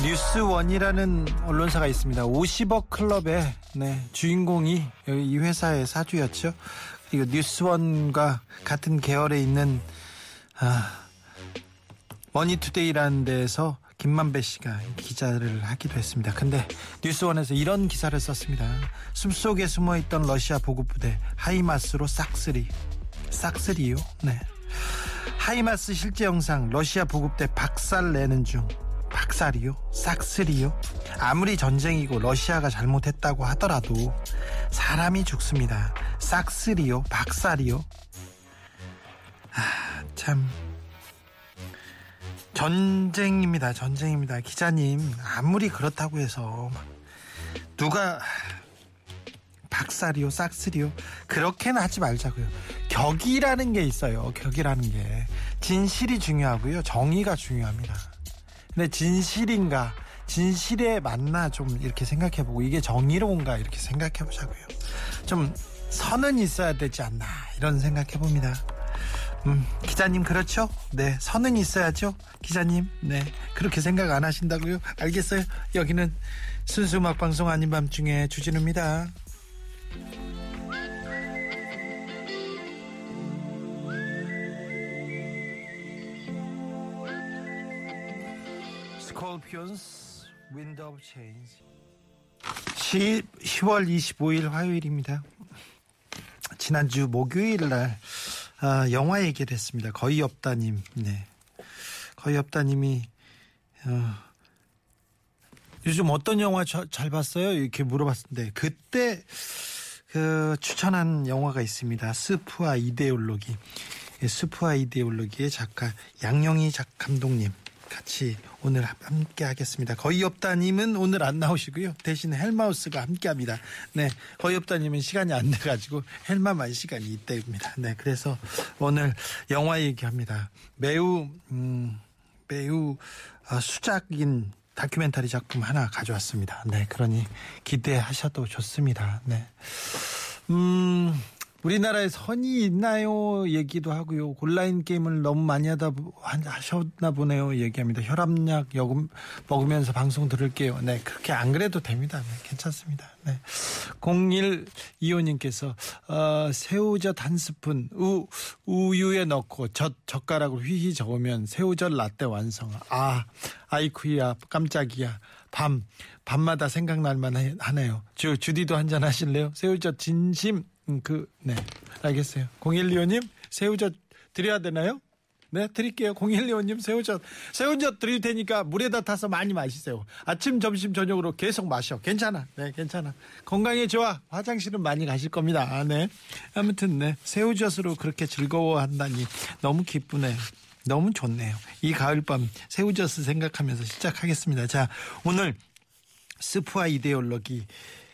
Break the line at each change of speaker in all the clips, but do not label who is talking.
뉴스원이라는 언론사가 있습니다. 50억 클럽의 네, 주인공이 이 회사의 사주였죠. 그리고 뉴스원과 같은 계열에 있는 아, 머니투데이라는 데에서 김만배 씨가 기자를 하기도 했습니다. 근데 뉴스원에서 이런 기사를 썼습니다. 숲속에 숨어있던 러시아 보급부대 하이마스로 싹쓸이. 싹쓸이요? 네. 하이마스 실제 영상 러시아 보급대 박살 내는 중. 박살이요? 싹쓸이요? 아무리 전쟁이고 러시아가 잘못했다고 하더라도 사람이 죽습니다. 싹쓸이요? 박살이요? 아, 참. 전쟁입니다. 전쟁입니다. 기자님, 아무리 그렇다고 해서 누가 박살이요, 싹쓸이요. 그렇게는 하지 말자고요. 격이라는 게 있어요. 격이라는 게. 진실이 중요하고요. 정의가 중요합니다. 근데 진실인가, 진실에 맞나 좀 이렇게 생각해보고 이게 정의로운가 이렇게 생각해보자고요. 좀 선은 있어야 되지 않나 이런 생각해봅니다. 음, 기자님 그렇죠? 네, 선은 있어야죠. 기자님, 네, 그렇게 생각 안 하신다고요? 알겠어요. 여기는 순수 음악 방송 아닌 밤중에 주진우입니다. Scorpions Wind of Change 10월 25일 화요일입니다. 지난주 목요일 날 아, 영화 얘기를 했습니다. 거의 없다님. 네. 거의 없다님이 어, 요즘 어떤 영화 저, 잘 봤어요? 이렇게 물어봤는데 그때 그 추천한 영화가 있습니다. 스프와 이데올로기. 예, 스프와 이데올로기의 작가 양영희 작 감독님 같이 오늘 함께 하겠습니다. 거의 없다님은 오늘 안 나오시고요. 대신 헬마우스가 함께 합니다. 네. 거의 없다님은 시간이 안 돼가지고 헬마만 시간이 있대입니다. 네. 그래서 오늘 영화 얘기합니다. 매우, 음, 매우 어, 수작인 다큐멘터리 작품 하나 가져왔습니다. 네. 그러니 기대하셔도 좋습니다. 네. 음, 우리나라에 선이 있나요? 얘기도 하고요. 온라인 게임을 너무 많이 하다 하셨나 보네요. 얘기합니다. 혈압약 여금 먹으면서 방송 들을게요. 네, 그렇게 안 그래도 됩니다. 네, 괜찮습니다. 네. 0125님께서 어, 새우젓 한 스푼 우 우유에 넣고 젓 젓가락으로 휘휘 저으면 새우젓 라떼 완성. 아, 아이쿠야 깜짝이야. 밤 밤마다 생각날 만 하네요. 주 주디도 한잔 하실래요? 새우젓 진심 음, 그, 네. 알겠어요. 0125님, 새우젓 드려야 되나요? 네, 드릴게요. 0125님, 새우젓. 새우젓 드릴 테니까 물에다 타서 많이 마시세요. 아침, 점심, 저녁으로 계속 마셔. 괜찮아. 네, 괜찮아. 건강에 좋아. 화장실은 많이 가실 겁니다. 아, 네. 아무튼, 네. 새우젓으로 그렇게 즐거워한다니 너무 기쁘네요. 너무 좋네요. 이 가을밤 새우젓을 생각하면서 시작하겠습니다. 자, 오늘 스프와 이데올로기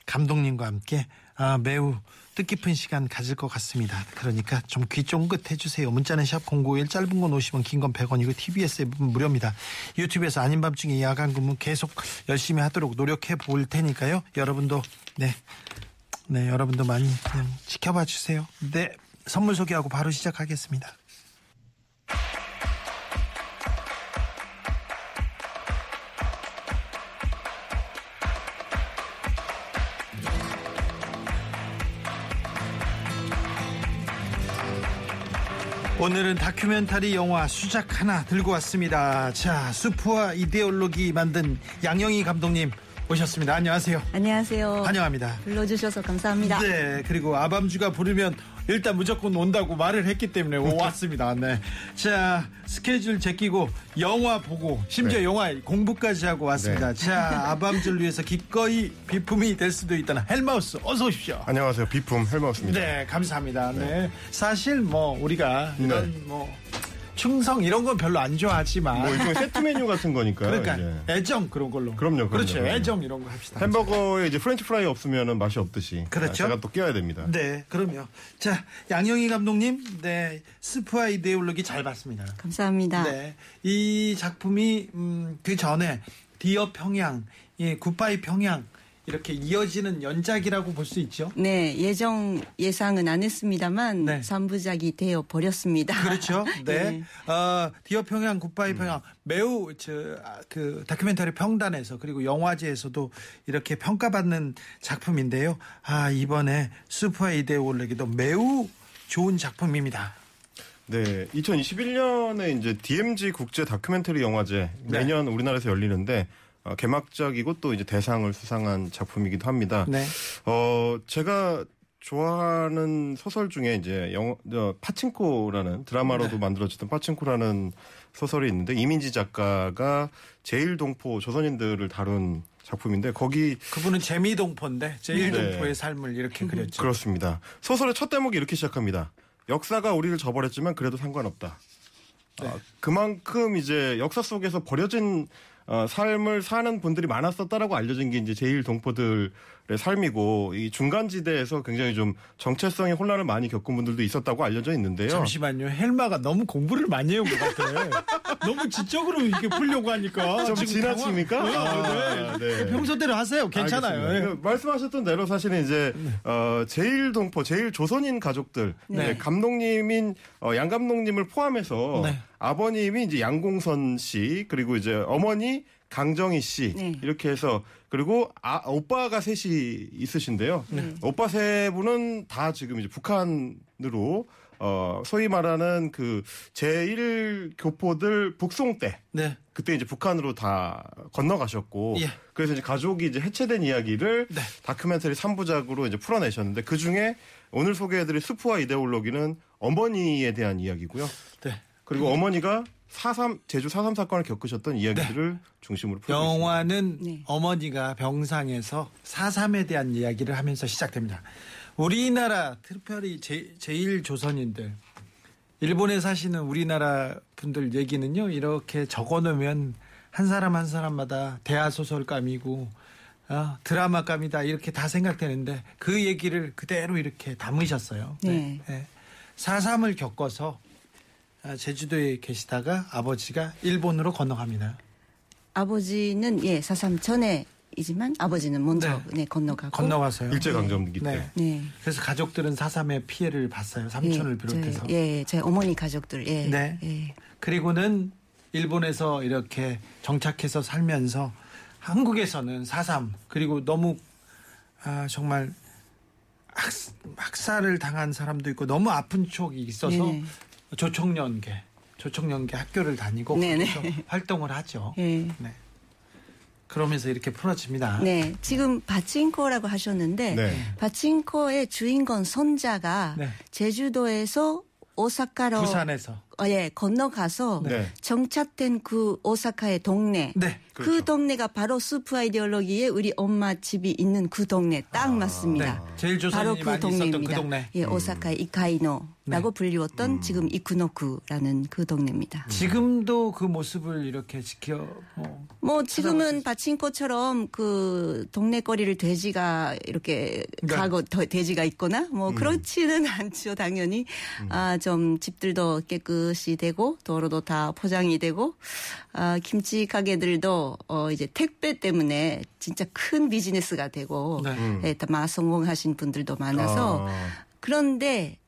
감독님과 함께 아, 매우 뜻깊은 시간 가질 것 같습니다. 그러니까 좀 귀 쫑긋 해주세요. 문자는 샵 051, 짧은 건 50원, 긴 건 100원이고 TBS 앱은 무료입니다. 유튜브에서 아닌 밤중에 야간 근무 계속 열심히 하도록 노력해 볼 테니까요. 여러분도 네, 네 여러분도 많이 지켜봐 주세요. 네, 선물 소개하고 바로 시작하겠습니다. 오늘은 다큐멘터리 영화 수작 하나 들고 왔습니다. 자, 수프와 이데올로기 만든 양영희 감독님 오셨습니다. 안녕하세요.
안녕하세요.
환영합니다.
불러주셔서 감사합니다.
네, 그리고 아밤주가 부르면 일단 무조건 온다고 말을 했기 때문에 왔습니다. 네. 자, 스케줄 제끼고 영화 보고 심지어
네.
영화 공부까지 하고 왔습니다.
네.
자, 아밤주를 위해서 기꺼이 비품이 될 수도 있다는 헬마우스 어서 오십시오.
안녕하세요. 비품 헬마우스입니다.
네, 감사합니다. 네. 사실 뭐 우리가 이런
네.
뭐 충성 이런 건 별로 안 좋아하지만
뭐 일종의 세트 메뉴 같은 거니까요.
그러니까
이제.
애정 그런 걸로.
그럼요, 그럼요,
그렇죠.
그럼요.
애정 이런 거 합시다.
햄버거에 이제 프렌치 프라이 없으면 맛이 없듯이.
그렇죠.
아, 제가 또 끼워야 됩니다.
네, 그럼요. 자, 양영희 감독님, 네, 스프와 이데올로기 잘 봤습니다.
감사합니다.
네, 이 작품이 음, 그 전에 디어 평양, 예, 굿바이 평양 이렇게 이어지는 연작이라고 볼 수 있죠.
네, 예정 예상은 안 했습니다만
네.
삼부작이 되어 버렸습니다.
그렇죠. 네.
네.
어, 디어 평양, 굿바이 평양 매우 저 그 다큐멘터리 평단에서 그리고 영화제에서도 이렇게 평가받는 작품인데요. 아 이번에 수프와 이데올로기도 매우 좋은 작품입니다.
네, 2021년에 이제 DMZ 국제 다큐멘터리 영화제
네.
매년 우리나라에서 열리는데 어, 개막작이고 또 이제 대상을 수상한 작품이기도 합니다.
네.
어, 제가 좋아하는 소설 중에 이제 영어 저, 파친코라는 드라마로도
네.
만들어졌던 파친코라는 소설이 있는데 이민지 작가가 제일 동포 조선인들을 다룬 작품인데 거기
그분은 재미동포인데 제일동포의
네.
삶을 이렇게 그렸죠.
그렇습니다. 소설의 첫 대목이 이렇게 시작합니다. 역사가 우리를 저버렸지만 그래도 상관없다.
네.
아, 그만큼 이제 역사 속에서 버려진 어, 삶을 사는 분들이 많았었다라고 알려진 게 이제 제일 동포들의 삶이고 이 중간지대에서 굉장히 좀 정체성의 혼란을 많이 겪은 분들도 있었다고 알려져 있는데요.
잠시만요. 헬마가 너무 공부를 많이 해온 것 같아. 너무 지적으로 이렇게 풀려고 하니까.
좀 지나칩니까?
당황-
아,
네.
네.
평소대로 하세요. 괜찮아요.
그 말씀하셨던 대로 사실은 이제 어, 제일 동포, 제일 조선인 가족들,
네.
감독님인 어, 양 감독님을 포함해서
네.
아버님이 이제 양공선 씨 그리고 이제 어머니 강정희 씨
네.
이렇게 해서 그리고 아, 오빠가 셋이 있으신데요. 오빠 세 분은 다 지금 이제 북한으로 어, 소위 말하는 그 제1 교포들 북송 때
네.
그때 이제 북한으로 다 건너가셨고
예.
그래서 이제 가족이 이제 해체된 이야기를
네.
다큐멘터리 3부작으로 이제 풀어내셨는데 그 중에 오늘 소개해드릴 스프와 이데올로기는 어머니에 대한 이야기고요.
네.
그리고 어머니가 4.3 제주 4.3 사건을 겪으셨던 이야기들을 중심으로 풀고 있습니다.
영화는
네.
어머니가 병상에서 4.3에 대한 이야기를 하면서 시작됩니다. 우리나라 특별히 제, 일 조선인들 일본에 사시는 우리나라 분들 얘기는요 이렇게 적어놓으면 한 사람 한 사람마다 대하 소설감이고 어, 드라마감이다 이렇게 다 생각되는데 그 얘기를 그대로 이렇게 담으셨어요.
네.
4.3을 겪어서 아, 제주도에 계시다가 아버지가 일본으로 건너갑니다.
아버지는 예, 사삼 전에 이지만 아버지는 먼저
네.
네, 건너가고
건너가서요.
일제 강점기 때.
네.
네.
그래서 가족들은 사삼의 피해를 봤어요. 삼촌을
예,
비롯해서.
저희, 예, 제 어머니 가족들 예.
네.
예.
그리고는 일본에서 이렇게 정착해서 살면서 한국에서는 사삼 그리고 너무 아, 정말 학, 학살을 당한 사람도 있고 너무 아픈 추억이 있어서
네네.
조총련계 조총련계 학교를 다니고
네네.
거기서 활동을 하죠.
예.
네. 그러면서 이렇게 풀어집니다.
네, 지금 바친코라고 하셨는데
네.
바친코의 주인공 손자가
네.
제주도에서 오사카로
부산에서
어, 예, 건너가서
네.
정착된 그 오사카의 동네.
네.
그
그렇죠.
동네가 바로 스프 아이디올로기에 우리 엄마 집이 있는 그 동네 딱 맞습니다.
네. 제일
바로 그
있었던
동네입니다.
그 동네.
예, 오사카의 이카이노라고
네.
불리웠던 지금 이쿠노쿠라는 그 동네입니다.
지금도 그 모습을 이렇게 지켜 뭐
뭐 지금은 바친코처럼 그 동네 거리를 돼지가 이렇게
네.
가고 더- 돼지가 있거나 뭐 그렇지는 않죠 당연히 아 좀 집들도 깨끗 이 되고 도로도 다 포장이 되고 아 김치 가게들도 어 이제 택배 때문에 진짜 큰 비즈니스가 되고
네.
예, 다마 성공하신 분들도 많아서
아.
그런데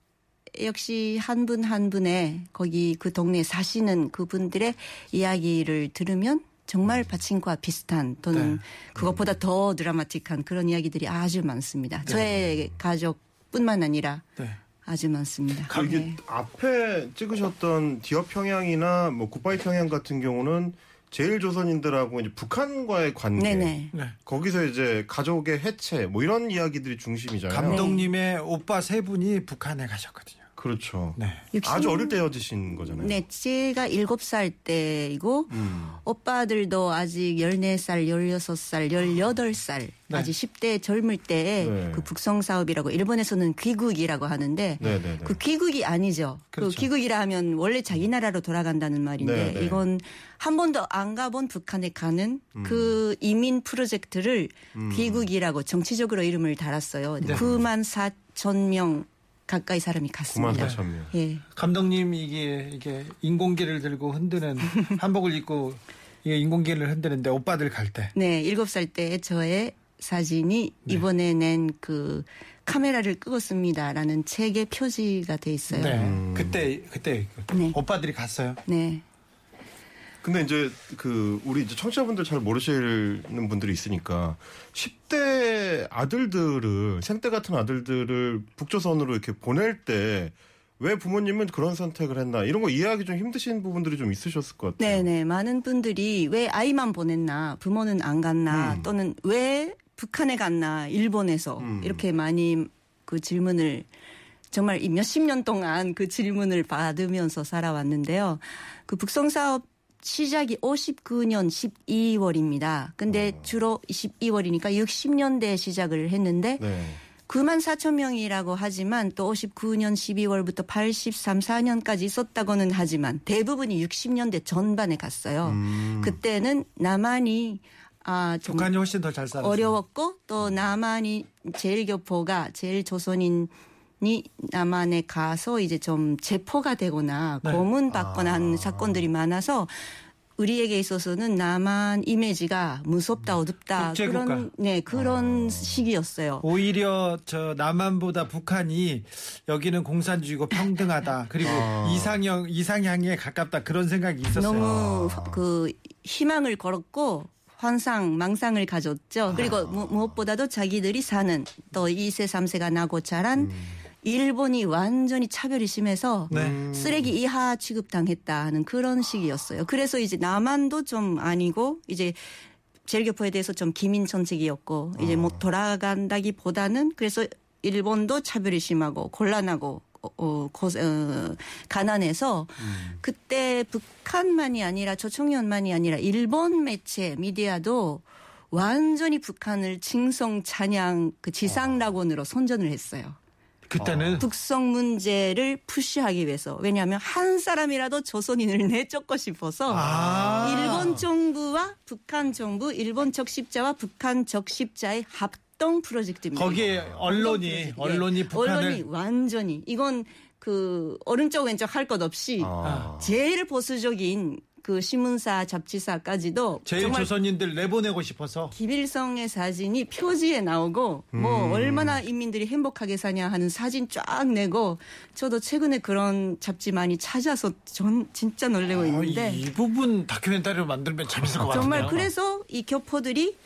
역시 한분한 분의 거기 그 동네에 사시는 그분들의 이야기를 들으면 정말 파친코와 비슷한 또는
네.
그것보다 더 드라마틱한 그런 이야기들이 아주 많습니다. 저의 가족뿐만 아니라
네.
아주 많습니다.
그 이게
네.
앞에 찍으셨던 디어 평양이나 뭐 굿바이 평양 같은 경우는 제일 조선인들하고 이제 북한과의 관계.
네네.
네.
거기서 이제 가족의 해체 뭐 이런 이야기들이 중심이잖아요.
감독님의 오빠 세 분이 북한에 가셨거든요.
그렇죠.
네.
육십-
아주 어릴 때 헤어지신 거잖아요.
네, 제가 7살 때이고
음.
오빠들도 아직 14살, 16살, 18살
네.
아직 10대 젊을 때에
네.
그 북성 사업이라고 일본에서는 귀국이라고 하는데
네네네.
그 귀국이 아니죠.
그렇죠.
그 귀국이라 하면 원래 자기 나라로 돌아간다는 말인데
네, 네.
이건 한 번도 안 가본 북한에 가는
음.
그 이민 프로젝트를 귀국이라고 정치적으로 이름을 달았어요.
네.
9만 4천 명 가까이 사람이
9만
갔습니다.
4천 명.
예.
감독님 이게 이게 인공기를 들고 흔드는 한복을 입고 이게 인공기를 흔드는데 오빠들 갈 때.
네, 일곱 살때 저의 사진이
네.
이번에 낸 그 카메라를 끄었습니다라는 책에 표지가 돼 있어요.
네.
음.
그때 그때
네.
오빠들이 갔어요.
네.
근데 이제 그 우리 이제 청취자분들 잘 모르시는 분들이 있으니까 10대 아들들을 생때 같은 아들들을 북조선으로 이렇게 보낼 때 왜 부모님은 그런 선택을 했나 이런 거 이해하기 좀 힘드신 부분들이 좀 있으셨을 것 같아요.
네네. 많은 분들이 왜 아이만 보냈나, 부모는 안 갔나,
음.
또는 왜 북한에 갔나, 일본에서
음.
이렇게 많이 그 질문을 정말 이 몇십 년 동안 그 질문을 받으면서 살아왔는데요. 그 북성 사업 시작이 59년 12월입니다. 근데 주로 12월이니까 60년대에 시작을 했는데
네.
9만 4천 명이라고 하지만 또 59년 12월부터 83, 4년까지 있었다고는 하지만 대부분이 60년대 전반에 갔어요.
음.
그때는 남한이 아, 좀
북한이 훨씬 더 잘 살았어요.
어려웠고 또 남한이 제일 교포가 제일 조선인 이 남한에 가서 이제 좀 체포가 되거나
네.
고문 받거나
아.
하는 사건들이 많아서 우리에게 있어서는 남한 이미지가 무섭다 어둡다
국제국가.
그런 네 그런
아.
시기였어요.
오히려 저 남한보다 북한이 여기는 공산주의고 평등하다. 그리고
아.
이상형 이상향에 가깝다 그런 생각이 있었어요.
너무 그 희망을 걸었고 환상, 망상을 가졌죠. 그리고 무, 무엇보다도 자기들이 사는 또 2세, 3세가 나고 자란 일본이 완전히 차별이 심해서
네.
쓰레기 이하 취급당했다 하는 그런 시기였어요. 그래서 이제 남한도 좀 아니고 이제 제일교포에 대해서 좀 기민 정책이었고 이제 못 돌아간다기보다는 그래서 일본도 차별이 심하고 곤란하고 어, 어, 고, 어, 가난해서 그때 북한만이 아니라 조청년만이 아니라 일본 매체 미디어도 완전히 북한을 징성 찬양 그 지상낙원으로 선전을 했어요.
그때는
북성 문제를 푸시하기 위해서 왜냐하면 한 사람이라도 조선인을 내쫓고 싶어서
아.
일본 정부와 북한 정부, 일본 적십자와 북한 적십자의 합동 프로젝트입니다.
거기에 언론이
프로젝트.
언론이
예.
북한을
언론이 완전히 이건 그 오른쪽 왼쪽 할 것 없이
아.
제일 보수적인 그 신문사 잡지사까지도
제일 조선인들 내보내고 싶어서
김일성의 사진이 표지에 나오고 뭐
음.
얼마나 인민들이 행복하게 사냐 하는 사진 쫙 내고 저도 최근에 그런 잡지 많이 찾아서 전 진짜 놀래고
어,
있는데
이, 이 부분 다큐멘터리를 만들면 재밌을 것 같아요.
정말 그래서 이 교포들이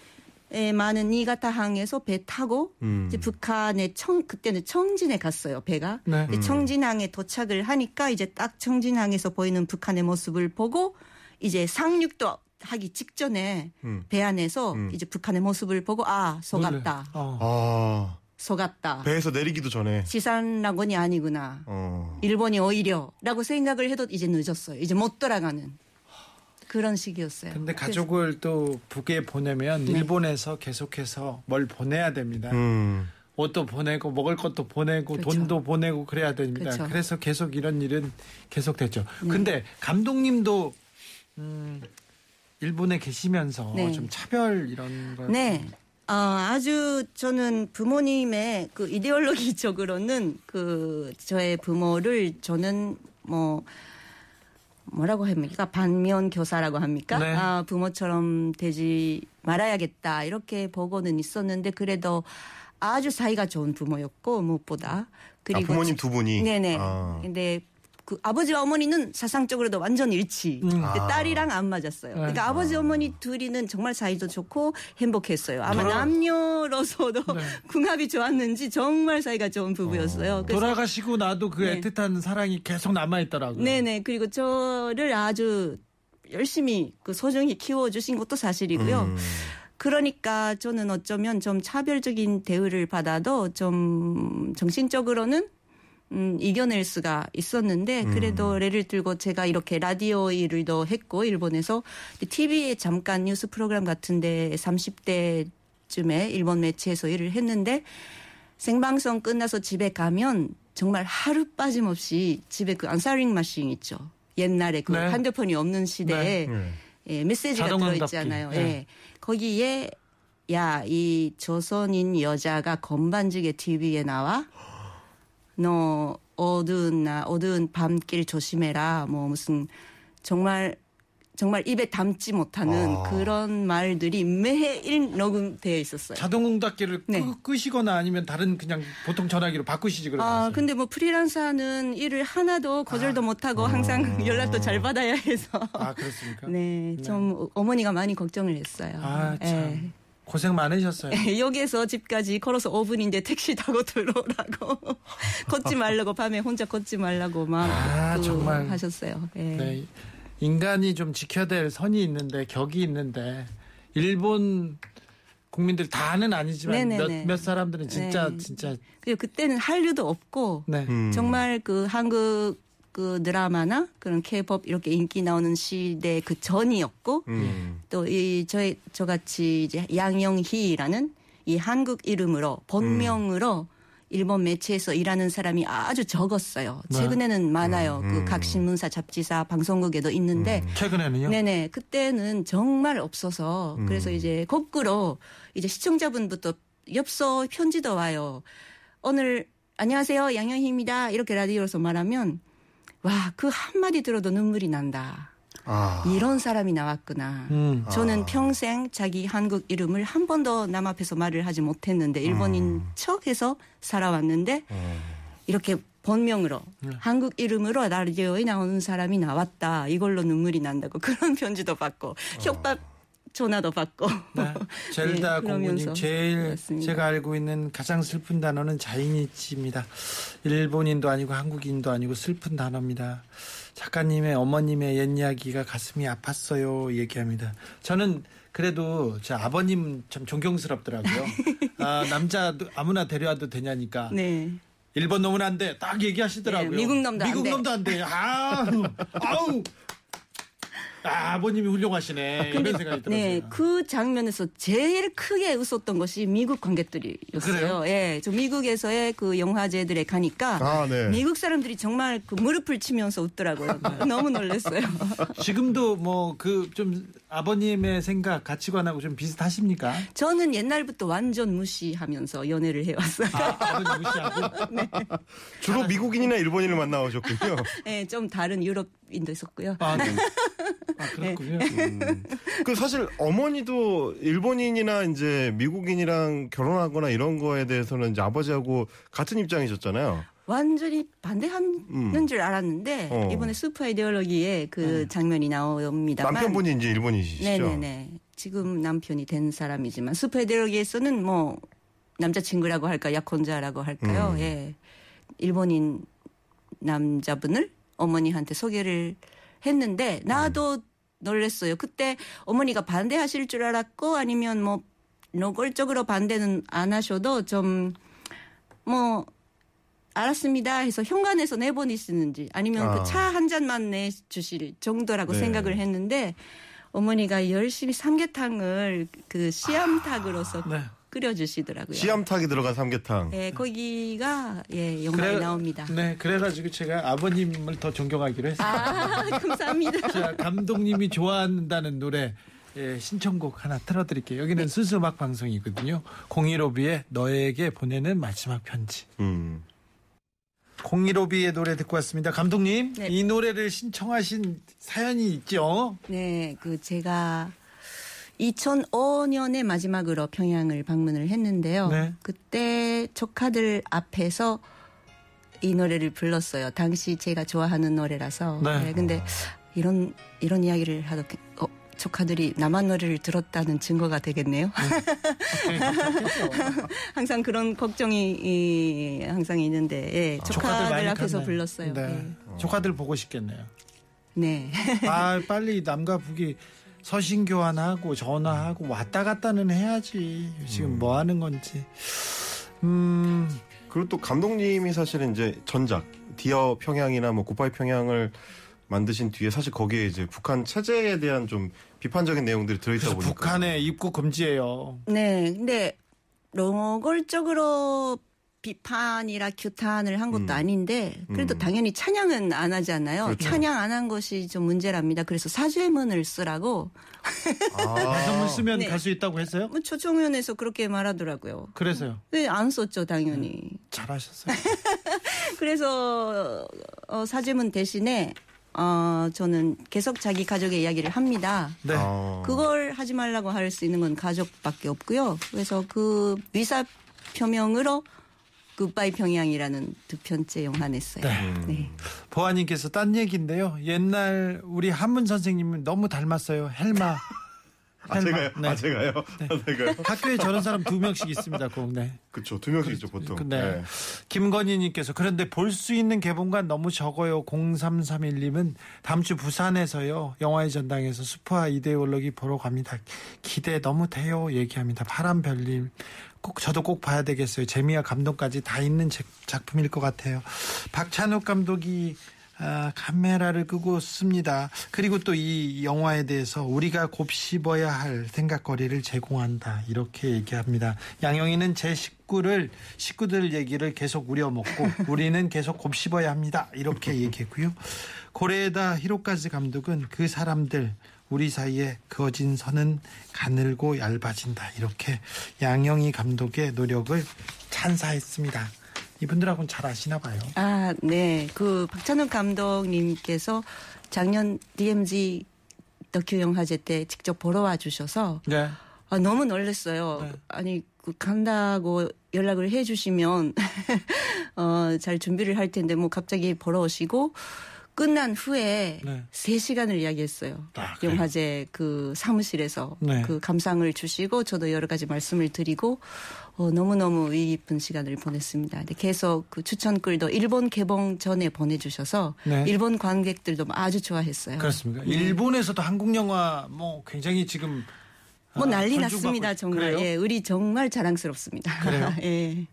에, 많은 니가타항에서 배 타고
음.
이제 북한의 청 그때는 청진에 갔어요 배가
네.
근데 청진항에 도착을 하니까 이제 딱 청진항에서 보이는 북한의 모습을 보고 이제 상륙도 하기 직전에
음.
배 안에서 이제 북한의 모습을 보고 아 속았다
어.
아,
속았다
배에서 내리기도 전에.
지산 낙원이 아니구나
어.
일본이 오히려라고 생각을 해도 이제 늦었어요 이제 못 돌아가는 그런 시기였어요.
근데
그래서
가족을 또 북에 보내면
네.
일본에서 계속해서 뭘 보내야 됩니다.
음.
옷도 보내고 먹을 것도 보내고
그렇죠.
돈도 보내고 그래야 됩니다.
그렇죠.
그래서 계속 이런 일은 계속 됐죠.
네.
근데 감독님도 음, 일본에 계시면서
네.
좀 차별 이런 걸
네. 어, 아주 저는 부모님의 그 이데올로기적으로는 그 저의 부모를 저는 뭐 뭐라고 합니까? 반면 교사라고 합니까?
네.
아, 부모처럼 되지 말아야겠다. 이렇게 보고는 있었는데 그래도 아주 사이가 좋은 부모였고 무엇보다
아, 부모님 두 분이.
네네.
아.
근데 그 아버지와 어머니는 사상적으로도 완전 일치. 근데
아.
딸이랑 안 맞았어요. 그러니까 아버지 어머니 둘이는 정말 사이도 좋고 행복했어요. 아마
돌아-
남녀로서도
네.
궁합이 좋았는지 정말 사이가 좋은 부부였어요. 그래서
돌아가시고 나도 그
네.
애틋한 사랑이 계속 남아 있더라고요.
네네. 그리고 저를 아주 열심히 그 소중히 키워주신 것도 사실이고요.
음.
그러니까 저는 어쩌면 좀 차별적인 대우를 받아도 좀 정신적으로는 음, 이겨낼 수가 있었는데 그래도 예를 들고 제가 이렇게 라디오 일도 했고 일본에서 TV에 잠깐 뉴스 프로그램 같은데 30대쯤에 일본 매체에서 일을 했는데 생방송 끝나서 집에 가면 정말 하루 빠짐없이 집에 그 안사링 마신 있죠. 옛날에 그
네.
핸드폰이 없는 시대에
네.
예, 메시지가
자동
들어있잖아요.
응답기. 네.
예. 거기에 야, 이 조선인 여자가 건반지게 TV에 나와? 너 어두운 나 어두운 밤길 조심해라. 뭐 무슨 정말 정말 입에 담지 못하는
아.
그런 말들이 매일 녹음되어 있었어요.
자동응답기를
네.
끄, 끄시거나 아니면 다른 그냥 보통 전화기로 바꾸시지 그러세요.
아, 근데 뭐 프리랜서는 일을 하나도 거절도 못하고 항상 연락도 잘 받아야 해서.
아, 그렇습니까?
네, 좀 어머니가 많이 걱정을 했어요.
아, 참.
예.
고생 많으셨어요.
여기에서 집까지 걸어서 5분인데 택시 타고 들어오라고 걷지 말라고 밤에 혼자 걷지 말라고 막
아,
그
정말.
하셨어요. 예.
네. 인간이 좀 지켜야 될 선이 있는데 격이 있는데 일본 국민들 다는 아니지만
네네네.
몇, 몇 사람들은 진짜
네.
진짜
그리고 그때는 한류도 없고
네.
음.
정말 그 한국 그 드라마나 그런 케이팝 이렇게 인기 나오는 시대 그 전이었고
음.
또이 저희 저같이 이제 양영희라는 이 한국 이름으로 본명으로 일본 매체에서 일하는 사람이 아주 적었어요.
네.
최근에는 많아요.
음.
그각 신문사, 잡지사, 방송국에도 있는데
최근에는요.
네네 그때는 정말 없어서
음.
그래서 이제 거꾸로 이제 시청자분부터 엽서 편지도 와요. 오늘 안녕하세요 양영희입니다 이렇게 라디오에서 말하면 와 그 한마디 들어도 눈물이 난다.
아.
이런 사람이 나왔구나.
음.
저는 평생 자기 한국 이름을 한 번도 남 앞에서 말을 하지 못했는데 일본인
음.
척해서 살아왔는데
어.
이렇게 본명으로
네.
한국 이름으로 라디오에 나오는 사람이 나왔다. 이걸로 눈물이 난다고 그런 편지도 받고
어.
협박 전화도 받고
네. 젤다
네,
공부님 제일
맞습니다.
제가 알고 있는 가장 슬픈 단어는 자이니치입니다. 일본인도 아니고 한국인도 아니고 슬픈 단어입니다. 작가님의 어머님의 옛 이야기가 가슴이 아팠어요 얘기합니다. 저는 그래도 제 아버님 참 존경스럽더라고요. 아, 남자 아무나 데려와도 되냐니까
네.
일본 놈은 안 돼. 딱 얘기하시더라고요.
네, 미국 놈도 안
미국
돼.
놈도 안 돼. 아, 아우. 아, 아버님이 훌륭하시네. 이런 생각이 들었어요.
네, 그 장면에서 제일 크게 웃었던 것이 미국 관객들이었어요.
그래요?
예, 저 미국에서의 그 영화제들에 가니까
아, 네.
미국 사람들이 정말 그 무릎을 치면서 웃더라고요. 너무 놀랐어요.
지금도 뭐 그 좀 아버님의 생각 가치관하고 좀 비슷하십니까?
저는 옛날부터 완전 무시하면서 연애를 해왔어요.
아, 아버님 무시하고.
주로 미국인이나 일본인을 만나오셨군요.
네, 좀 다른 유럽인도 있었고요.
아, 네. 아 그렇군요.
그 사실 어머니도 일본인이나 이제 미국인이랑 결혼하거나 이런 거에 대해서는 이제 아버지하고 같은 입장이셨잖아요.
완전히 반대하는
음.
줄 알았는데
어.
이번에 슈퍼 아이디올로기에 그 장면이 나옵니다만
남편분이 이제 일본이시죠.
네네네. 지금 남편이 된 사람이지만 슈퍼 아이디올로기에서는 뭐 남자친구라고 할까 약혼자라고 할까요?
음.
예. 일본인 남자분을 어머니한테 소개를 했는데 나도 놀랬어요. 그때 어머니가 반대하실 줄 알았고 아니면 뭐 노골적으로 반대는 안 하셔도 좀 뭐 알았습니다 해서 현관에서 내보내시는지 아니면
아.
그차 한 잔만 내주실 정도라고
네.
생각을 했는데 어머니가 열심히 삼계탕을 그 씨암탉으로서
네.
끓여주시더라고요.
씨암탉이 들어간 삼계탕.
네, 거기가 예 영상에 나옵니다.
네, 그래가지고 제가 아버님을 더 존경하기로 했어요.
아 감사합니다.
자, 감독님이 좋아한다는 노래 예, 신청곡 하나 틀어드릴게요. 여기는 수수음악 방송이거든요. 015B의 너에게 보내는 마지막 편지.
음.
015B의 노래 듣고 왔습니다. 감독님,
네.
이 노래를 신청하신 사연이 있죠?
네, 그 제가 2005년에 마지막으로 평양을 방문을 했는데요.
네.
그때 조카들 앞에서 이 노래를 불렀어요. 당시 제가 좋아하는 노래라서.
네.
근데 이런 이런 이야기를 하도 어, 조카들이 남한 노래를 들었다는 증거가 되겠네요. 항상 그런 걱정이 이, 항상 있는데 예, 조카들,
많이
앞에서
갔나요?
불렀어요.
네.
예.
조카들 보고 싶겠네요.
네.
아, 빨리 남과 북이 서신 교환하고 전화하고 왔다 갔다는 해야지. 지금 뭐 하는 건지. 음,
그리고 또 감독님이 사실은 이제 전작 디어 평양이나 뭐 굿바이 평양을 만드신 뒤에 사실 거기에 이제 북한 체제에 대한 좀 비판적인 내용들이 들어있다 보니까
북한에 입국 금지예요.
네, 근데 노골적으로 비판이라 규탄을 한 것도
음.
아닌데 그래도
음.
당연히 찬양은 안 하잖아요.
그렇죠.
찬양 안 한 것이 좀 문제랍니다. 그래서 사죄문을 쓰라고
반성문 쓰면
네.
갈수 있다고 했어요?
뭐 초청위원회에서 그렇게 말하더라고요.
그래서요.
왜안 썼죠, 당연히.
잘하셨어요.
그래서 어, 사죄문 대신에 어, 저는 계속 자기 가족의 이야기를 합니다.
네.
아.
그걸 하지 말라고 할 수 있는 건 가족밖에 없고요. 그래서 그 의사 표명으로 굿바이 평양이라는 두 편째 영화 냈어요.
네.
네.
보아님께서 딴 얘기인데요. 옛날 우리 한문 선생님은 너무 닮았어요. 헬마.
아 제가요?
네.
아 제가요? 아, 제가요?
학교에 저런 사람 두 명씩 있습니다. 꼭 네.
그쵸 두 명씩이죠 보통.
네.
네.
김건희님께서 그런데 볼 수 있는 개봉관 너무 적어요. 0331님은 다음 주 부산에서요. 영화의 전당에서 슈퍼 이데올로기 보러 갑니다. 기대 너무 돼요. 얘기합니다. 파란별님. 꼭 저도 꼭 봐야 되겠어요. 재미와 감동까지 다 있는 제- 작품일 것 같아요. 박찬욱 감독이 아, 카메라를 끄고 씁니다. 그리고 또 이 영화에 대해서 우리가 곱씹어야 할 생각거리를 제공한다. 이렇게 얘기합니다. 양영이는 제 식구를 식구들 얘기를 계속 우려먹고 우리는 계속 곱씹어야 합니다. 이렇게 얘기했고요. 고레에다 히로카즈 감독은 그 사람들 우리 사이에 그어진 선은 가늘고 얇아진다. 이렇게 양영희 감독의 노력을 찬사했습니다. 이분들하고는 잘 아시나 봐요.
아, 네. 그 박찬욱 감독님께서 작년 DMZ 다큐 영화제 때 직접 보러 와 주셔서
네.
아, 너무 놀랐어요.
네.
아니, 그 간다고 연락을 해 주시면 어, 잘 준비를 할 텐데 뭐 갑자기 보러 오시고 끝난 후에
네.
세 3시간을 이야기했어요.
아?
영화제 그 사무실에서
네.
그 감상을 주시고 저도 여러 가지 말씀을 드리고 어, 너무너무 의의 깊은 시간을 보냈습니다. 근데 계속 그 추천글도 일본 개봉 전에 보내주셔서
네.
일본 관객들도 아주 좋아했어요.
그렇습니까?
네.
일본에서도 한국 영화 뭐 굉장히 지금
뭐
아,
난리 났습니다.
있-
정말.
그래요?
예, 우리 정말 자랑스럽습니다.
그래요?
예.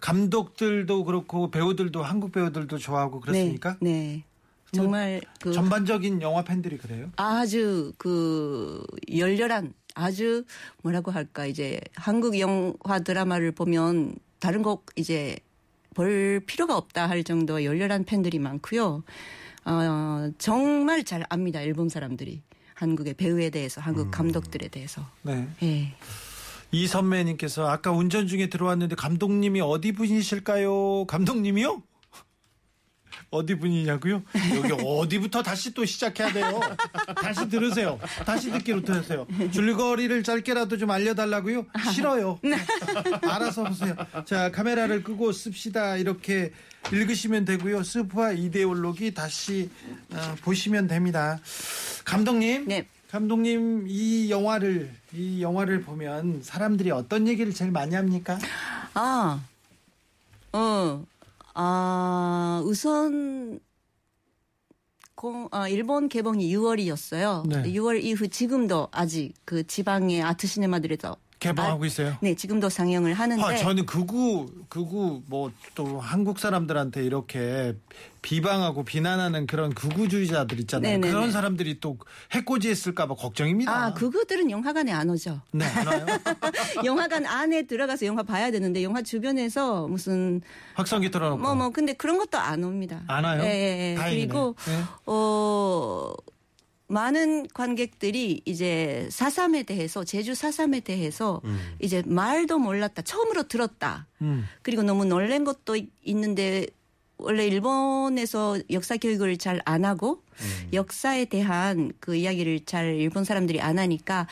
감독들도 그렇고 배우들도 한국 배우들도 좋아하고 그렇습니까?
네. 네. 정말 그
전반적인 영화 팬들이 그래요?
아주 그 열렬한 아주 뭐라고 할까 이제 한국 영화 드라마를 보면 다른 곡 이제 볼 필요가 없다 할 정도 열렬한 팬들이 많고요. 어, 정말 잘 압니다. 일본 사람들이 한국의 배우에 대해서, 한국 감독들에 대해서.
네.
예.
이선매님께서 아까 운전 중에 들어왔는데 감독님이 어디 분이실까요? 감독님이요? 어디 분이냐고요? 여기 어디부터 다시 또 시작해야 돼요. 다시 들으세요. 다시 듣기로 들으세요. 줄거리를 짧게라도 좀 알려달라고요? 싫어요. 알아서 보세요. 자 카메라를 끄고 씁시다 이렇게 읽으시면 되고요. 스프와 이데올로기 다시 어, 보시면 됩니다. 감독님.
네.
감독님 이 영화를 이 영화를 보면 사람들이 어떤 얘기를 제일 많이 합니까?
아, 어, 아, 우선, 공, 아, 일본 개봉이 6월이었어요.
네.
6월 이후 지금도 아직 그 지방의 아트 시네마들에서
개봉하고 있어요.
네, 지금도 상영을 하는데
아, 저는 극우 극우 뭐또 한국 사람들한테 이렇게 비방하고 비난하는 그런 극우주의자들 있잖아요.
네네네.
그런 사람들이 또 해코지했을까봐 걱정입니다.
아, 그거들은 영화관에 안 오죠.
네.
영화관 안에 들어가서 영화 봐야 되는데 영화 주변에서 무슨
확성기 틀어놓고.
뭐뭐 근데 그런 것도 안 옵니다.
안 와요?
예, 예, 예.
다행이네.
그리고
네.
어 많은 관객들이 이제 사삼에 대해서 제주 사삼에 대해서 이제 말도 몰랐다 처음으로 들었다
음.
그리고 너무 놀란 것도 있는데 원래 일본에서 역사 교육을 잘 안 하고 역사에 대한 그 이야기를 잘 일본 사람들이 안 하니까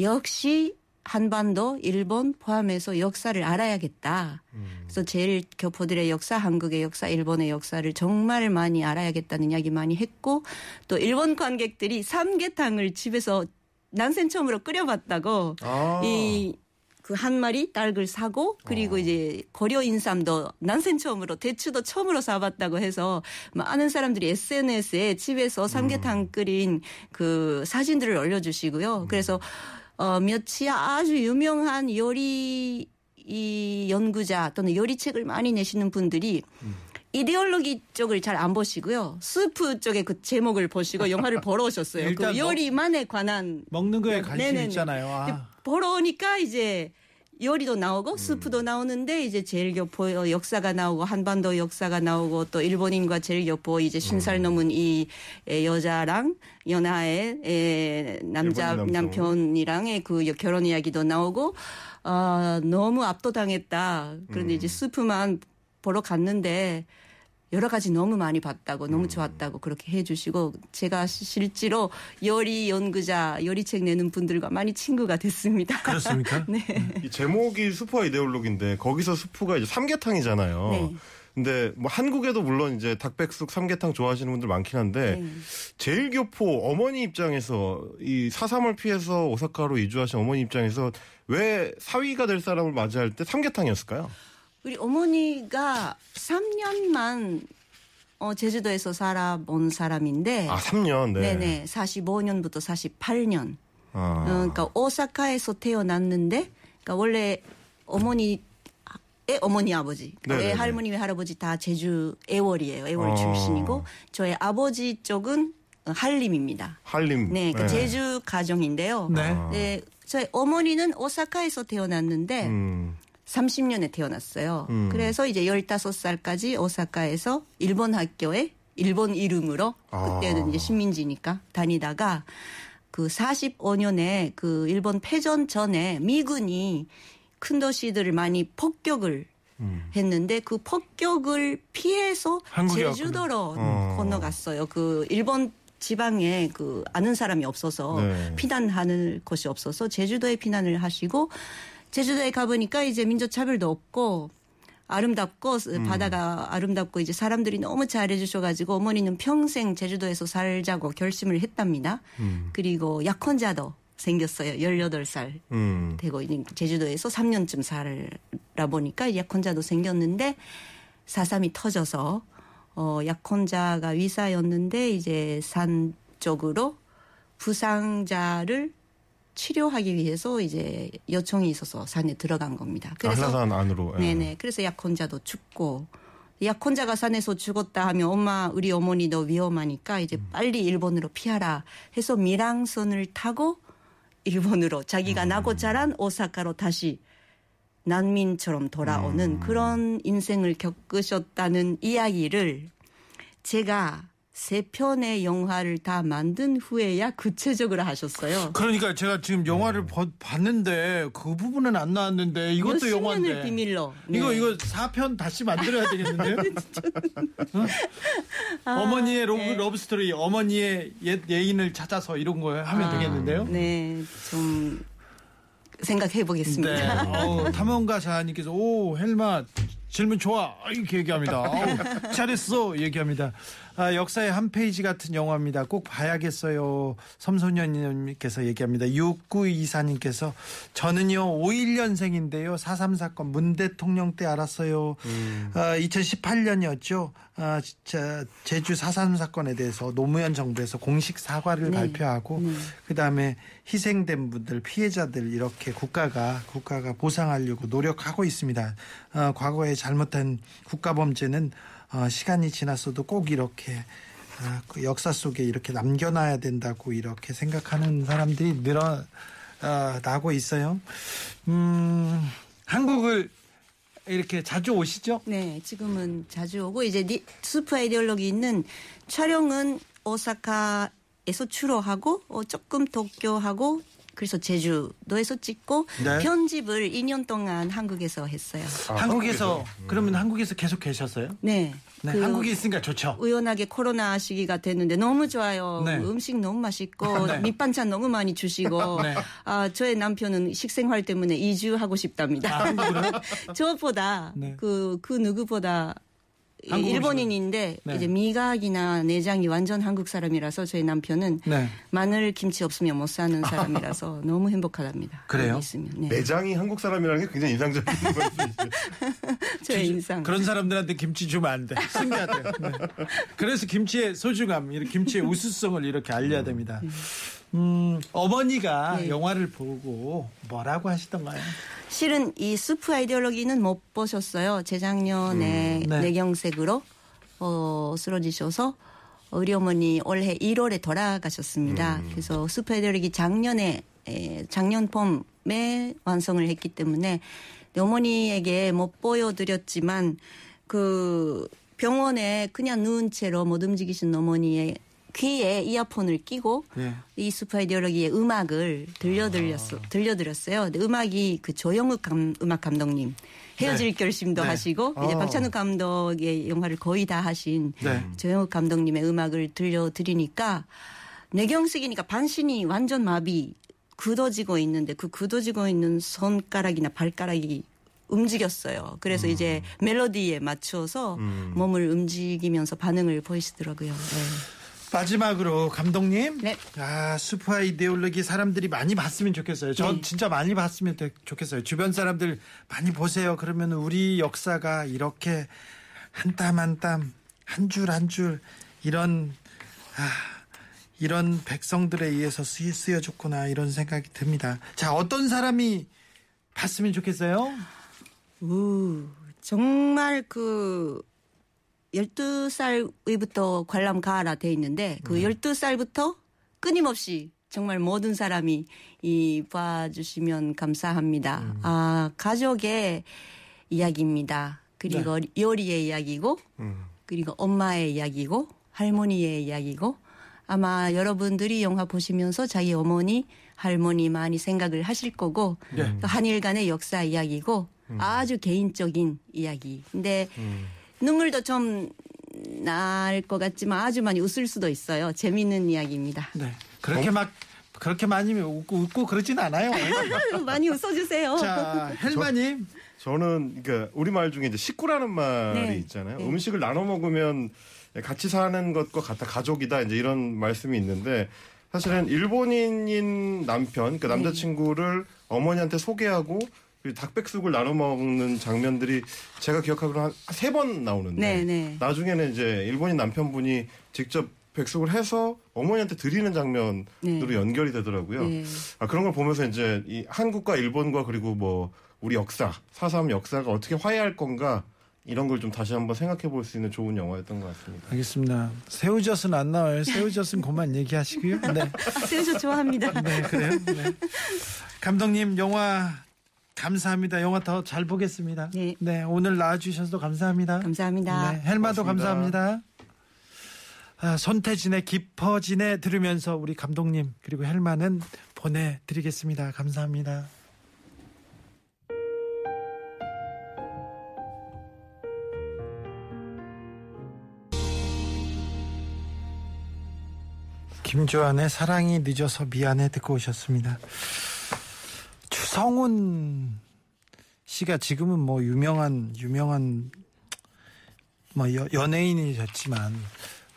역시 한반도, 일본 포함해서 역사를 알아야겠다. 그래서 제일 교포들의 역사, 한국의 역사, 일본의 역사를 정말 많이 알아야겠다는 이야기 많이 했고 또 일본 관객들이 삼계탕을 집에서 난생 처음으로 끓여봤다고
아.
이 그 한 마리 닭을 사고 그리고 이제 고려 인삼도 난생 처음으로 대추도 처음으로 사봤다고 해서 많은 사람들이 SNS에 집에서 삼계탕 끓인 그 사진들을 올려주시고요. 그래서 어 며칠 아주 유명한 요리 이 연구자 또는 요리책을 많이 내시는 분들이 이데올로기 쪽을 잘 안 보시고요. 스프 쪽의 그 제목을 보시고 영화를 보러 오셨어요. 그
뭐-
요리만에 관한
먹는 거에 관심
네네네.
있잖아요. 아.
보러 오니까 이제 요리도 나오고 스프도 나오는데 이제 제일교포 역사가 나오고 한반도 역사가 나오고 또 일본인과 제일교포 이제 신살 넘은 이 에, 여자랑 연하의 에, 남자. 남편이랑의 그 결혼 이야기도 나오고 어, 너무 압도당했다. 그런데 이제 스프만 보러 갔는데 여러 가지 너무 많이 봤다고 너무 좋았다고 그렇게 해주시고 제가 시- 실제로 요리 연구자 요리책 내는 분들과 많이 친구가 됐습니다.
그렇습니까?
네.
이 제목이 수퍼 이데올로기인데 거기서 수프가 이제 삼계탕이잖아요.
네.
근데 뭐 한국에도 물론 이제 닭백숙 삼계탕 좋아하시는 분들 많긴 한데
네.
제일 교포 어머니 입장에서 이 사삼을 피해서 오사카로 이주하신 어머니 입장에서 왜 사위가 될 사람을 맞이할 때 삼계탕이었을까요?
우리 어머니가 3년만 어, 제주도에서 살아본 사람인데
아 3년. 네.
네네 45년부터 48년
아.
어, 그러니까 오사카에서 태어났는데, 그러니까 원래 어머니의 어머니 아버지,
네네네.
애 할머니 의 할아버지 다 제주 애월이에요. 애월
어.
출신이고 저의 아버지 쪽은 한림입니다.
한림.
네, 그러니까 제주 가정인데요.
네.
네, 저희 어머니는 오사카에서 태어났는데
음.
30년에 태어났어요.
음.
그래서 이제 15살까지 오사카에서 일본 학교에 일본 이름으로
아.
그때는 이제 식민지니까 다니다가 그 45년에 그 일본 패전 전에 미군이 큰 도시들을 많이 폭격을
음.
했는데 그 폭격을 피해서 제주도로
어.
건너갔어요. 그 일본 지방에 그 아는 사람이 없어서
네.
피난하는 곳이 없어서 제주도에 피난을 하시고 제주도에 가보니까 이제 민족 차별도 없고 아름답고
음.
바다가 아름답고 이제 사람들이 너무 잘해 주셔가지고 어머니는 평생 제주도에서 살자고 결심을 했답니다.
음.
그리고 약혼자도 생겼어요. 18살
음.
되고 이제 제주도에서 3년쯤 살아 보니까 약혼자도 생겼는데 사삼이 터져서 어 약혼자가 위사였는데 이제 산 쪽으로 부상자를 치료하기 위해서 이제 요청이 있어서 산에 들어간 겁니다. 그래서
한라산 안으로. 예.
네네. 그래서 약혼자도 죽고 약혼자가 산에서 죽었다 하면 엄마 우리 어머니도 위험하니까 이제 빨리 일본으로 피하라 해서 밀항선을 타고 일본으로 자기가 나고 자란 오사카로 다시 난민처럼 돌아오는 그런 인생을 겪으셨다는 이야기를 제가 세 편의 영화를 다 만든 후에야 구체적으로 하셨어요.
그러니까 제가 지금 영화를 버- 봤는데 그 부분은 안 나왔는데 이것도 영화인데.
비밀로.
이거
네.
이거 4편 다시 만들어야 되겠는데요? 어? 어머니의 러브,
네.
러브 스토리, 어머니의 옛 애인을 찾아서 이런 거 하면 되겠는데요?
네, 좀 생각해 보겠습니다.
네. 어우, 탐험가 자님께서 오 헬마 질문 좋아 이렇게 얘기합니다. 어우, 잘했어 얘기합니다. 아, 역사의 한 페이지 같은 영화입니다. 꼭 봐야겠어요. 섬소년님께서 얘기합니다. 6924님께서 저는요 51년생인데요 4.3 사건 문 대통령 때 알았어요. 아, 2018년이었죠. 아, 진짜 제주 4.3 사건에 대해서 노무현 정부에서 공식 사과를
네.
발표하고 그다음에 희생된 분들 피해자들 이렇게 국가가 국가가 보상하려고 노력하고 있습니다. 어, 과거에 잘못한 국가 범죄는 어, 시간이 지났어도 꼭 이렇게 아, 그 역사 속에 이렇게 남겨놔야 된다고 이렇게 생각하는 사람들이 늘어나고 있어요. 음, 한국을 이렇게 자주 오시죠?
네, 지금은 자주 오고 이제 니- 슈퍼 아이디올로기 있는 촬영은 오사카에서 주로 하고 어, 조금 도쿄하고 그래서 제주도에서 찍고
네.
편집을 2년 동안 한국에서 했어요.
아,
한국에서 그러면 한국에서 계속 계셨어요?
네.
네,
그
한국에 있으니까 좋죠.
우연하게 코로나 시기가 됐는데 너무 좋아요.
네.
음식 너무 맛있고
네.
밑반찬 너무 많이 주시고
네.
아 저의 남편은 식생활 때문에 이주하고 싶답니다.
아?
저보다
네.
그그 누구보다 일본인인데
네.
이제 미각이나 내장이 완전 한국 사람이라서 저희 남편은
네.
마늘 김치 없으면 못 사는 사람이라서 너무 행복하답니다.
그래요?
네.
내장이 한국 사람이라는 게 굉장히 인상적인.
저의 인상.
그런 사람들한테 김치 주면 안 돼. 숨겨야 돼. 네. 그래서 김치의 소중함, 김치의 우수성을 이렇게 알려야 됩니다. 음, 어머니가
네.
영화를 보고 뭐라고 하시던가요?
실은 이 수프 아이디올로기는 못 보셨어요. 재작년에
음, 네.
뇌경색으로 어, 쓰러지셔서 우리 어머니 올해 1월에 돌아가셨습니다.
음.
그래서 수프 아이디올로기 작년에 에, 작년 봄에 완성을 했기 때문에 어머니에게 못 보여드렸지만 그 병원에 그냥 누운 채로 못 움직이신 어머니의 귀에 이어폰을 끼고
네.
이 수파이디올로기의 음악을 들려드렸어,
아.
들려드렸어요. 근데 음악이 그 조영욱 감, 음악 감독님 헤어질
네.
결심도
네.
하시고 이제
어.
박찬욱 감독의 영화를 거의 다 하신
네.
조영욱 감독님의 음악을 들려드리니까 뇌경색이니까 반신이 완전 마비 굳어지고 있는데 그 굳어지고 있는 손가락이나 발가락이 움직였어요. 그래서 이제 멜로디에 맞춰서 몸을 움직이면서 반응을 보이시더라고요. 네.
마지막으로 감독님,
네.
아 슈퍼 아이디올로기 사람들이 많이 봤으면 좋겠어요. 전
네.
진짜 많이 봤으면 되- 좋겠어요. 주변 사람들 많이 보세요. 그러면 우리 역사가 이렇게 한 땀 한 땀, 한 줄 한 줄 이런 아, 이런 백성들에 의해서 쓰, 쓰여졌구나 이런 생각이 듭니다. 자 어떤 사람이 봤으면 좋겠어요?
우, 정말 그 12살부터 관람 가라 돼 있는데 그 12살부터 끊임없이 정말 모든 사람이 이 봐주시면 감사합니다. 아, 가족의 이야기입니다. 그리고 요리의 이야기고 그리고 엄마의 이야기고 할머니의 이야기고 아마 여러분들이 영화 보시면서 자기 어머니 할머니 많이 생각을 하실 거고
네.
또 한일 간의 역사 이야기고 아주 개인적인 이야기. 근데 눈물도 좀 날 것 같지만 아주 많이 웃을 수도 있어요. 재밌는 이야기입니다.
네. 그렇게 막 그렇게 많이 웃고 웃고 그러진 않아요.
많이 웃어주세요.
자 헬마님.
저 는 그러니까 우리말 중에 이제 식구라는 말이
네.
있잖아요.
네.
음식을 나눠 먹으면 같이 사는 것과 같아 가족이다 이제 이런 말씀이 있는데 사실은 일본인인 남편, 그러니까
네.
남자친구를 어머니한테 소개하고 그 닭백숙을 나눠 먹는 장면들이 제가 기억하기로 한세 번 나오는데
네, 네.
나중에는 이제 일본인 남편분이 직접 백숙을 해서 어머니한테 드리는 장면으로
네.
연결이 되더라고요.
네.
아, 그런 걸 보면서 이제 이 한국과 일본과 그리고 뭐 우리 역사, 사삼 역사가 어떻게 화해할 건가 이런 걸 좀 다시 한번 생각해 볼 수 있는 좋은 영화였던 것 같습니다.
알겠습니다. 새우젓은 안 나와요. 새우젓은 그만 얘기하시고요. 네.
새우젓 좋아합니다.
네, 그래요. 네. 감독님 영화 감사합니다. 영화 더 잘 보겠습니다.
네.
오늘 나와주셔서 감사합니다.
감사합니다.
네, 헬마도
고맙습니다.
감사합니다. 아, 손태진의 깊어진에 들으면서 우리 감독님 그리고 헬마는 보내드리겠습니다. 감사합니다. 김조한의 사랑이 늦어서 미안해 듣고 오셨습니다. 추성훈 씨가 지금은 뭐 유명한 유명한 뭐 여- 연예인이셨지만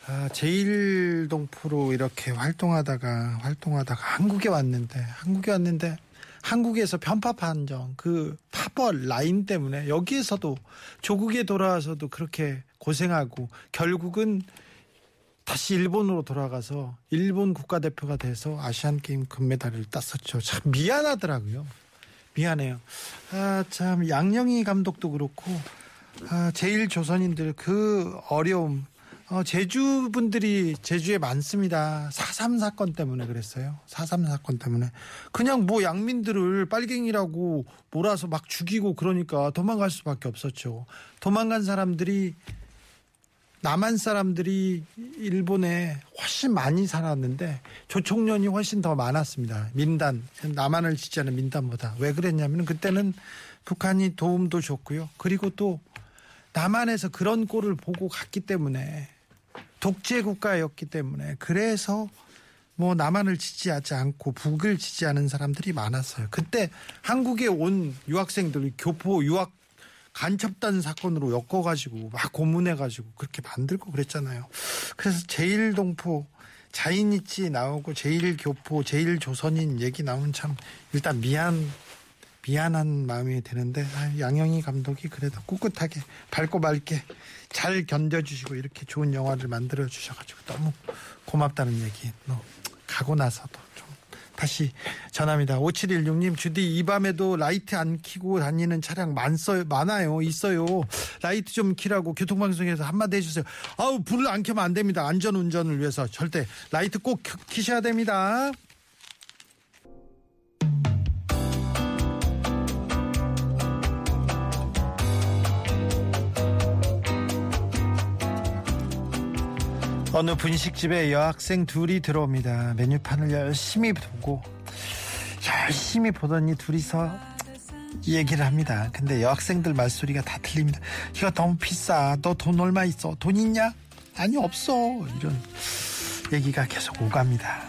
아, 제일 동포로 이렇게 활동하다가 활동하다가 한국에 왔는데 한국에 왔는데 한국에서 편파 판정 그 파벌 라인 때문에 여기에서도 조국에 돌아와서도 그렇게 고생하고 결국은 다시 일본으로 돌아가서 일본 국가대표가 돼서 아시안 게임 금메달을 땄었죠. 참 미안하더라고요. 미안해요. 아, 참 양영희 감독도 그렇고 아, 제일 조선인들 그 어려움 어, 제주 분들이 제주에 많습니다. 4.3 사건 때문에 그랬어요. 4.3 사건 때문에. 그냥 뭐 양민들을 빨갱이라고 몰아서 막 죽이고 그러니까 도망갈 수밖에 없었죠. 도망간 사람들이 남한 사람들이 일본에 훨씬 많이 살았는데 조총련이 훨씬 더 많았습니다. 민단, 남한을 지지하는 민단보다. 왜 그랬냐면 그때는 북한이 도움도 줬고요. 그리고 또 남한에서 그런 꼴을 보고 갔기 때문에 독재 국가였기 때문에 그래서 뭐 남한을 지지하지 않고 북을 지지하는 사람들이 많았어요. 그때 한국에 온 유학생들 교포 유학 간첩단 사건으로 엮어가지고 막 고문해가지고 그렇게 만들고 그랬잖아요. 그래서 제일동포 자인이치 나오고 제일교포 제일조선인 얘기 나오면 참 일단 미안 미안한 마음이 드는데 아, 양영희 감독이 그래도 꿋꿋하게 밝고 맑게 잘 견뎌주시고 이렇게 좋은 영화를 만들어 주셔가지고 너무 고맙다는 얘기 너 가고 나서도 좀 다시 전합니다. 5716님, 주디 이 밤에도 라이트 안 켜고 다니는 차량 많어요, 많아요, 있어요. 라이트 좀 켜라고 교통방송에서 한마디 해주세요. 아우, 불을 안 켜면 안 됩니다. 안전 운전을 위해서 절대 라이트 꼭 켜- 켜셔야 됩니다. 어느 분식집에 여학생 둘이 들어옵니다. 메뉴판을 열심히 보고 열심히 보더니 둘이서 얘기를 합니다. 근데 여학생들 말소리가 다 틀립니다. 이거 너무 비싸. 너 돈 얼마 있어? 돈 있냐? 아니 없어. 이런 얘기가 계속 오갑니다.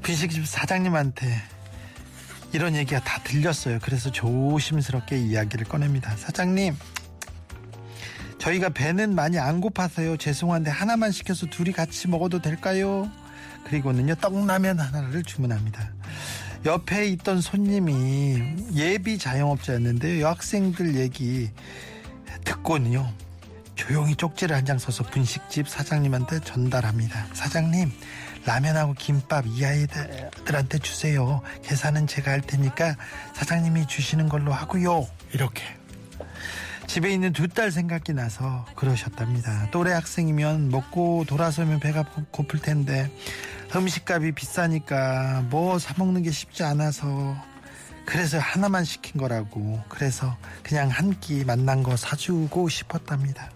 분식집 사장님한테 이런 얘기가 다 들렸어요. 그래서 조심스럽게 이야기를 꺼냅니다. 사장님, 저희가 배는 많이 안 고파서요. 죄송한데 하나만 시켜서 둘이 같이 먹어도 될까요? 그리고는요 떡라면 하나를 주문합니다. 옆에 있던 손님이 예비 자영업자였는데요. 여학생들 얘기 듣고는요. 조용히 쪽지를 한 장 써서 분식집 사장님한테 전달합니다. 사장님, 라면하고 김밥 이 아이들한테 주세요. 계산은 제가 할 테니까 사장님이 주시는 걸로 하고요. 이렇게. 집에 있는 두 딸 생각이 나서 그러셨답니다. 또래 학생이면 먹고 돌아서면 배가 고- 고플 텐데 음식값이 비싸니까 뭐 사먹는 게 쉽지 않아서 그래서 하나만 시킨 거라고 그래서 그냥 한 끼 만난 거 사주고 싶었답니다.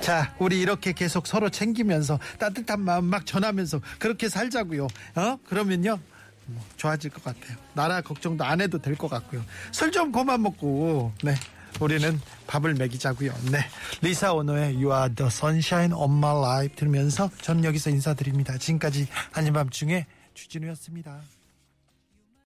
자, 우리 이렇게 계속 서로 챙기면서 따뜻한 마음 막 전하면서 그렇게 살자고요. 어? 그러면요. 뭐 좋아질 것 같아요. 나라 걱정도 안 해도 될 것 같고요. 술 좀 그만 먹고, 네. 우리는 밥을 먹이자고요. 네. 리사 오노의 You are the sunshine of my life 들으면서 저는 여기서 인사드립니다. 지금까지 한입밤중에 주진우였습니다.